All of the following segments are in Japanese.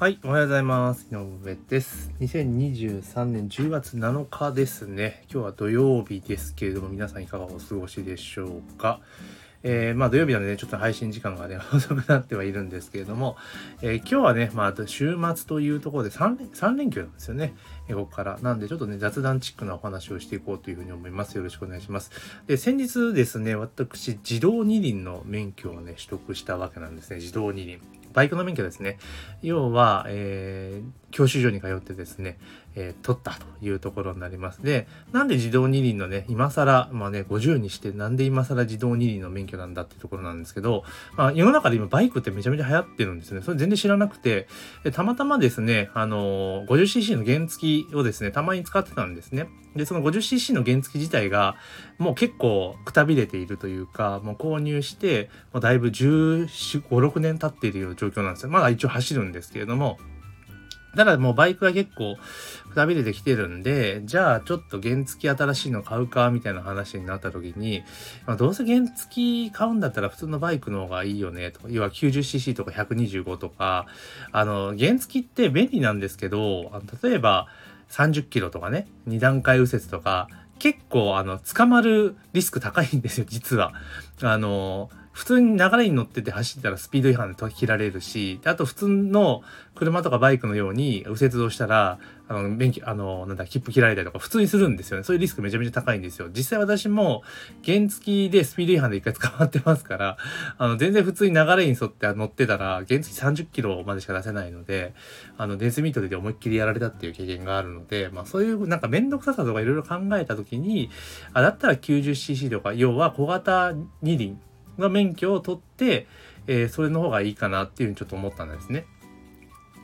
はい、おはようございます。井上です。2023年10月7日ですね。今日は土曜日ですけれども、皆さんいかがお過ごしでしょうか？えー、まあ土曜日なんでね、ちょっと配信時間がね、遅くなってはいるんですけれども、えー、今日はね、まあ週末というところで3連 ,3 連休なんですよね。え、ここから。なんでちょっとね、雑談チックなお話をしていこうというふうに思います。よろしくお願いします。で、先日ですね、私、自動二輪の免許をね、取得したわけなんですね。自動二輪。バイクの免許ですね。要は、えー、教習所に通ってですね、えー、取ったというところになります。で、なんで自動二輪のね、今更、まあね、50にしてなんで今更自動二輪の免許なんだっていうところなんですけど、まあ、世の中で今バイクってめちゃめちゃ流行ってるんですね。それ全然知らなくて、たまたまですね、あのー、50cc の原付をですね、たまに使ってたんですね。で、その 50cc の原付自体が、もう結構くたびれているというか、もう購入して、もうだいぶ14、5、6年経っているような状況なんですよ。まだ一応走るんですけれども、ただもうバイクが結構くたびれてきてるんで、じゃあちょっと原付新しいの買うかみたいな話になった時に、まあ、どうせ原付買うんだったら普通のバイクの方がいいよねと。要は 90cc とか125とか、あの、原付って便利なんですけど、例えば30キロとかね、2段階右折とか、結構あの、捕まるリスク高いんですよ、実は。あの、普通に流れに乗ってて走ったらスピード違反で切られるし、あと普通の車とかバイクのように右折をしたら、あの、免許、あの、なんだ、切符切られたりとか普通にするんですよね。そういうリスクめちゃめちゃ高いんですよ。実際私も原付でスピード違反で一回捕まってますから、あの、全然普通に流れに沿って乗ってたら、原付30キロまでしか出せないので、あの、デンスミートで思いっきりやられたっていう経験があるので、まあそういうなんかめんどくささとかいろいろ考えた時に、あ、だったら 90cc とか、要は小型二輪が免許を取って、えー、それの方がいいかなっていうふうにちょっと思ったんですね。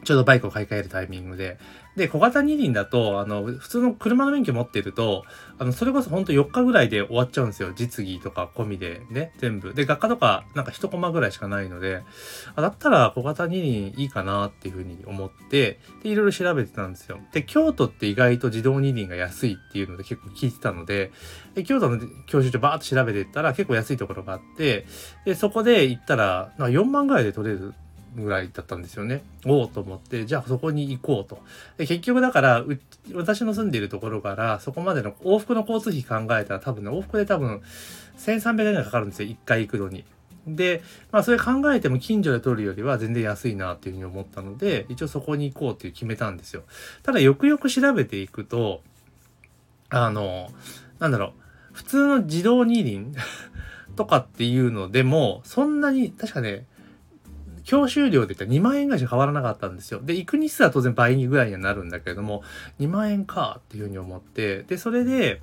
ちょうどバイクを買い替えるタイミングで。で、小型二輪だと、あの、普通の車の免許持ってると、あの、それこそほんと4日ぐらいで終わっちゃうんですよ。実技とか込みでね、全部。で、学科とか、なんか1コマぐらいしかないので、あだったら小型二輪いいかなっていうふうに思って、で、いろいろ調べてたんですよ。で、京都って意外と自動二輪が安いっていうので結構聞いてたので、で京都の教習所バーっと調べていったら結構安いところがあって、で、そこで行ったら、な4万ぐらいで取れるぐらいだったんですよね。おおと思って、じゃあそこに行こうと。で結局だから、私の住んでいるところから、そこまでの往復の交通費考えたら多分ね、往復で多分1300円ぐらいかかるんですよ。1回行くのに。で、まあそれ考えても近所で取るよりは全然安いなっていうふうに思ったので、一応そこに行こうっていう決めたんですよ。ただよくよく調べていくと、あの、なんだろう、普通の自動二輪 とかっていうのでも、そんなに、確かね、教習料で言ったら2万円ぐらいしか変わらなかったんですよ。で、行く日数は当然倍ぐらいにはなるんだけれども、2万円かっていうふうに思って、で、それで、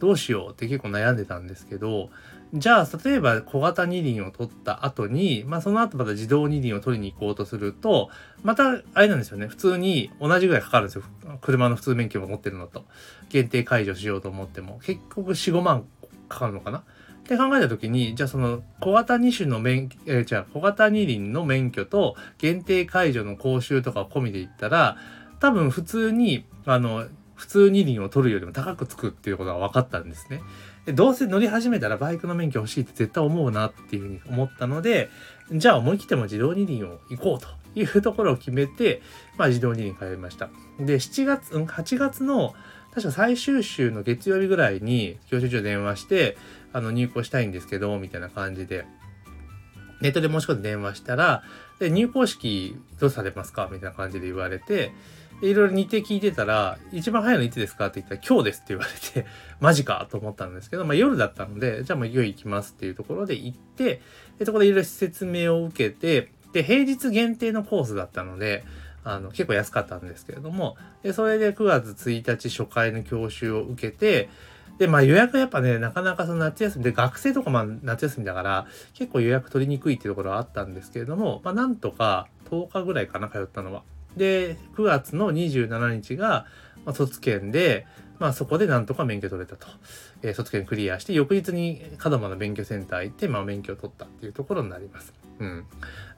どうしようって結構悩んでたんですけど、じゃあ、例えば小型二輪を取った後に、まあその後また自動二輪を取りに行こうとすると、また、あれなんですよね。普通に同じぐらいかかるんですよ。車の普通免許を持ってるのと。限定解除しようと思っても。結局4、5万かかるのかなって考えた時に、じゃあその小型2種の免、え、じゃあ小型2輪の免許と限定解除の講習とか込みで言ったら、多分普通に、あの、普通2輪を取るよりも高くつくっていうことが分かったんですね。でどうせ乗り始めたらバイクの免許欲しいって絶対思うなっていうふうに思ったので、じゃあ思い切っても自動二輪を行こうというところを決めて、まあ自動二輪通いました。で、7月、8月の確か最終週の月曜日ぐらいに教習所電話して、あの入校したいんですけど、みたいな感じで、ネットで申し込んで電話したら、で、入校式どうされますか？みたいな感じで言われて、いろいろ日程聞いてたら、一番早いのいつですか？って言ったら、今日ですって言われて、マジかと思ったんですけど、まあ夜だったので、じゃあもういよいよ行きますっていうところで行って、で、そこでいろいろ説明を受けて、で、平日限定のコースだったので、あの、結構安かったんですけれども、で、それで9月1日初回の教習を受けて、で、まあ予約やっぱね、なかなかその夏休みで、学生とかまあ夏休みだから、結構予約取りにくいっていうところはあったんですけれども、まあなんとか10日ぐらいかな、通ったのは。で、9月の27日が、まあ、卒検で、まあそこでなんとか免許取れたと。えー、卒検クリアして、翌日に門真の免許センター行って、まあ免許を取ったっていうところになります。うん。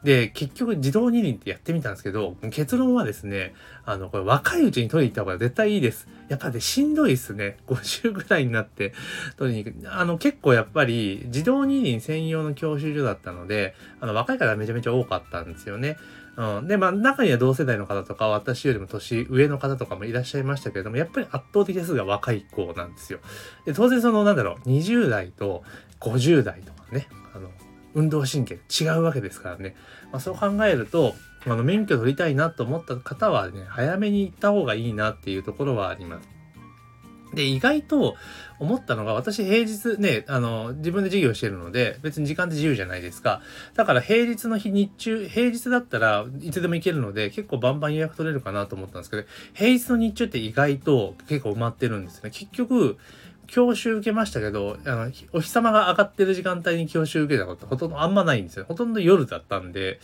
で、結局自動二輪ってやってみたんですけど、結論はですね、あの、これ若いうちに取りに行った方が絶対いいです。やっぱね、しんどいっすね。50ぐらいになって取りに行く。あの、結構やっぱり自動二輪専用の教習所だったので、あの、若い方めちゃめちゃ多かったんですよね。うん。で、まあ、中には同世代の方とか、私よりも年上の方とかもいらっしゃいましたけれども、やっぱり圧倒的数が若い子なんですよ。で、当然その、なんだろう、20代と50代とかね、あの、運動神経違うわけですからね。まあ、そう考えると、あの、免許取りたいなと思った方はね、早めに行った方がいいなっていうところはあります。で、意外と思ったのが、私平日ね、あの、自分で授業してるので、別に時間って自由じゃないですか。だから平日の日、日中、平日だったらいつでも行けるので、結構バンバン予約取れるかなと思ったんですけど、平日の日中って意外と結構埋まってるんですね。結局、教習受けましたけど、あの、お日様が上がってる時間帯に教習受けたことほとんどあんまないんですよ。ほとんど夜だったんで、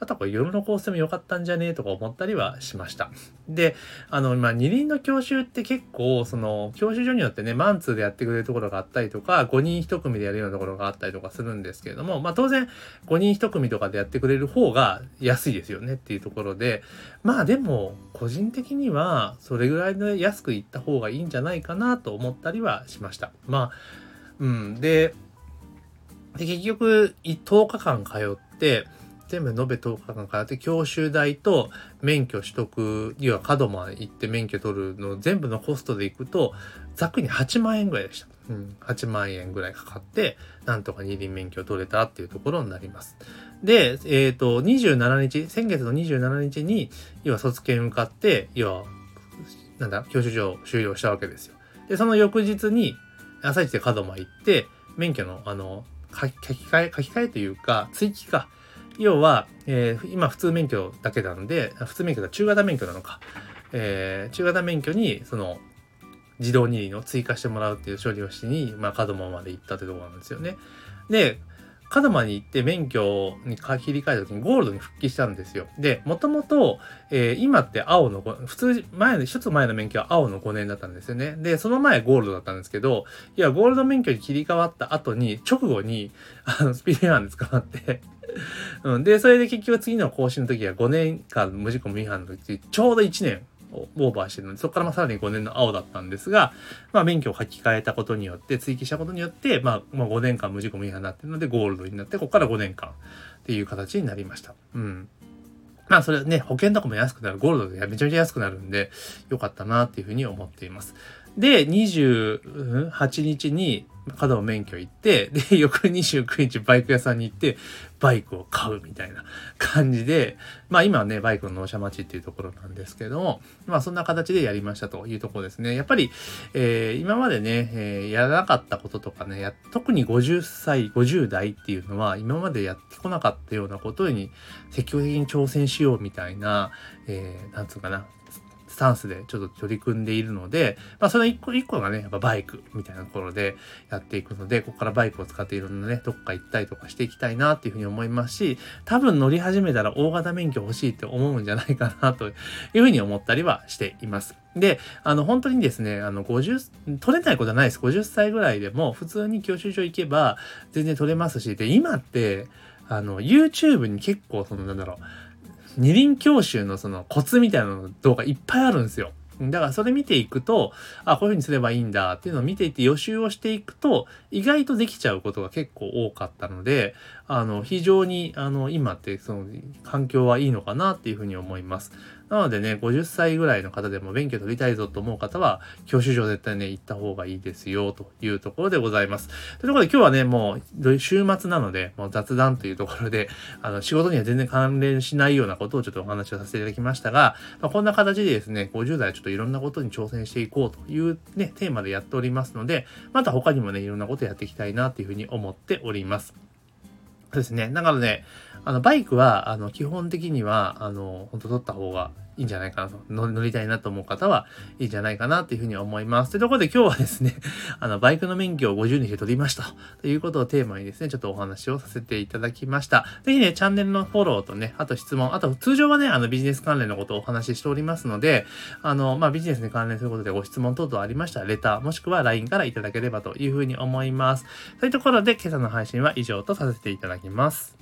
あとはこれ夜のコースも良かったんじゃねえとか思ったりはしました。で、あの、まあ、二輪の教習って結構、その、教習所によってね、マンツーでやってくれるところがあったりとか、5人1組でやるようなところがあったりとかするんですけれども、まあ、当然、5人1組とかでやってくれる方が安いですよねっていうところで、まあでも、個人的には、それぐらいで安く行った方がいいんじゃないかなと思ったりはしました。まあ、うん。で、で結局、10日間通って、全部延べ10日間通って、教習代と免許取得、要は角まで行って免許取るの全部のコストで行くと、ざっくり8万円ぐらいでした。うん、8万円ぐらいかかって、なんとか二輪免許取れたっていうところになります。で、えっ、ー、と、27日、先月の27日に、要は卒検受かって、要は、なんだ、教習所を終了したわけですよ。で、その翌日に、朝一で門真行って、免許の、あの、書き換え、書き換えというか、追記か。要は、えー、今普通免許だけなので、普通免許だ、中型免許なのか。えー、中型免許に、その、自動二輪を追加してもらうっていう処理をしに、まあ、門真まで行ったってところなんですよね。で、門真に行って免許に切り替えた時にゴールドに復帰したんですよ。で、もともと、えー、今って青の5、普通、前の、一つ前の免許は青の5年だったんですよね。で、その前ゴールドだったんですけど、いや、ゴールド免許に切り替わった後に、直後に、あの、スピード違反で捕まって うん、で、それで結局次の更新の時は5年間無事故無違反の時、ちょうど1年をオーバーしてるので、そこからまあさらに5年の青だったんですが、まあ免許を書き換えたことによって、追記したことによって、まあ、まあ5年間無事故無違反になってるので、ゴールドになって、ここから5年間っていう形になりました。うん。まあそれね、保険とかも安くなる、ゴールドでめちゃめちゃ安くなるんで、よかったなっていうふうに思っています。で、28日に角の免許行って、で、翌29日バイク屋さんに行って、バイクを買うみたいな感じで、まあ今はね、バイクの納車待ちっていうところなんですけども、まあそんな形でやりましたというところですね。やっぱり、えー、今までね、えー、やらなかったこととかね、や特に50歳、50代っていうのは、今までやってこなかったようなことに積極的に挑戦しようみたいな、えー、なんつうかな、スタンスでちょっと取り組んでいるので、まあその一個一個がね、やっぱバイクみたいなところでやっていくので、ここからバイクを使っていろんなね、どっか行ったりとかしていきたいなっていうふうに思いますし、多分乗り始めたら大型免許欲しいって思うんじゃないかなというふうに思ったりはしています。で、あの、本当にですね、あの、50、取れないことはないです。50歳ぐらいでも、普通に教習所行けば、全然取れますし、で、今って、あの、YouTube に結構、その、なんだろう、二輪教習のそのコツみたいなの動画いっぱいあるんですよ。だからそれ見ていくと、あ、こういう風にすればいいんだっていうのを見ていて予習をしていくと、意外とできちゃうことが結構多かったので、あの、非常に、あの、今ってその環境はいいのかなっていうふうに思います。なのでね、50歳ぐらいの方でも免許取りたいぞと思う方は、教習所絶対ね、行った方がいいですよ、というところでございます。というところで今日はね、もう、週末なので、もう雑談というところで、あの、仕事には全然関連しないようなことをちょっとお話をさせていただきましたが、まあ、こんな形でですね、50代はちょっといろんなことに挑戦していこうというね、テーマでやっておりますので、また他にもね、いろんなことやっていきたいなというふうに思っております。そうですね。だからね、あの、バイクは、あの、基本的には、あの、本当取った方がいいんじゃないかなと、乗りたいなと思う方はいいんじゃないかなっていうふうに思います。というところで今日はですね、あの、バイクの免許を50にして取りました。ということをテーマにですね、ちょっとお話をさせていただきました。ぜひね、チャンネルのフォローとね、あと質問、あと通常はね、あの、ビジネス関連のことをお話ししておりますので、あの、まあ、ビジネスに関連することでご質問等々ありましたら、レター、もしくは LINE からいただければというふうに思います。というところで、今朝の配信は以上とさせていただきます。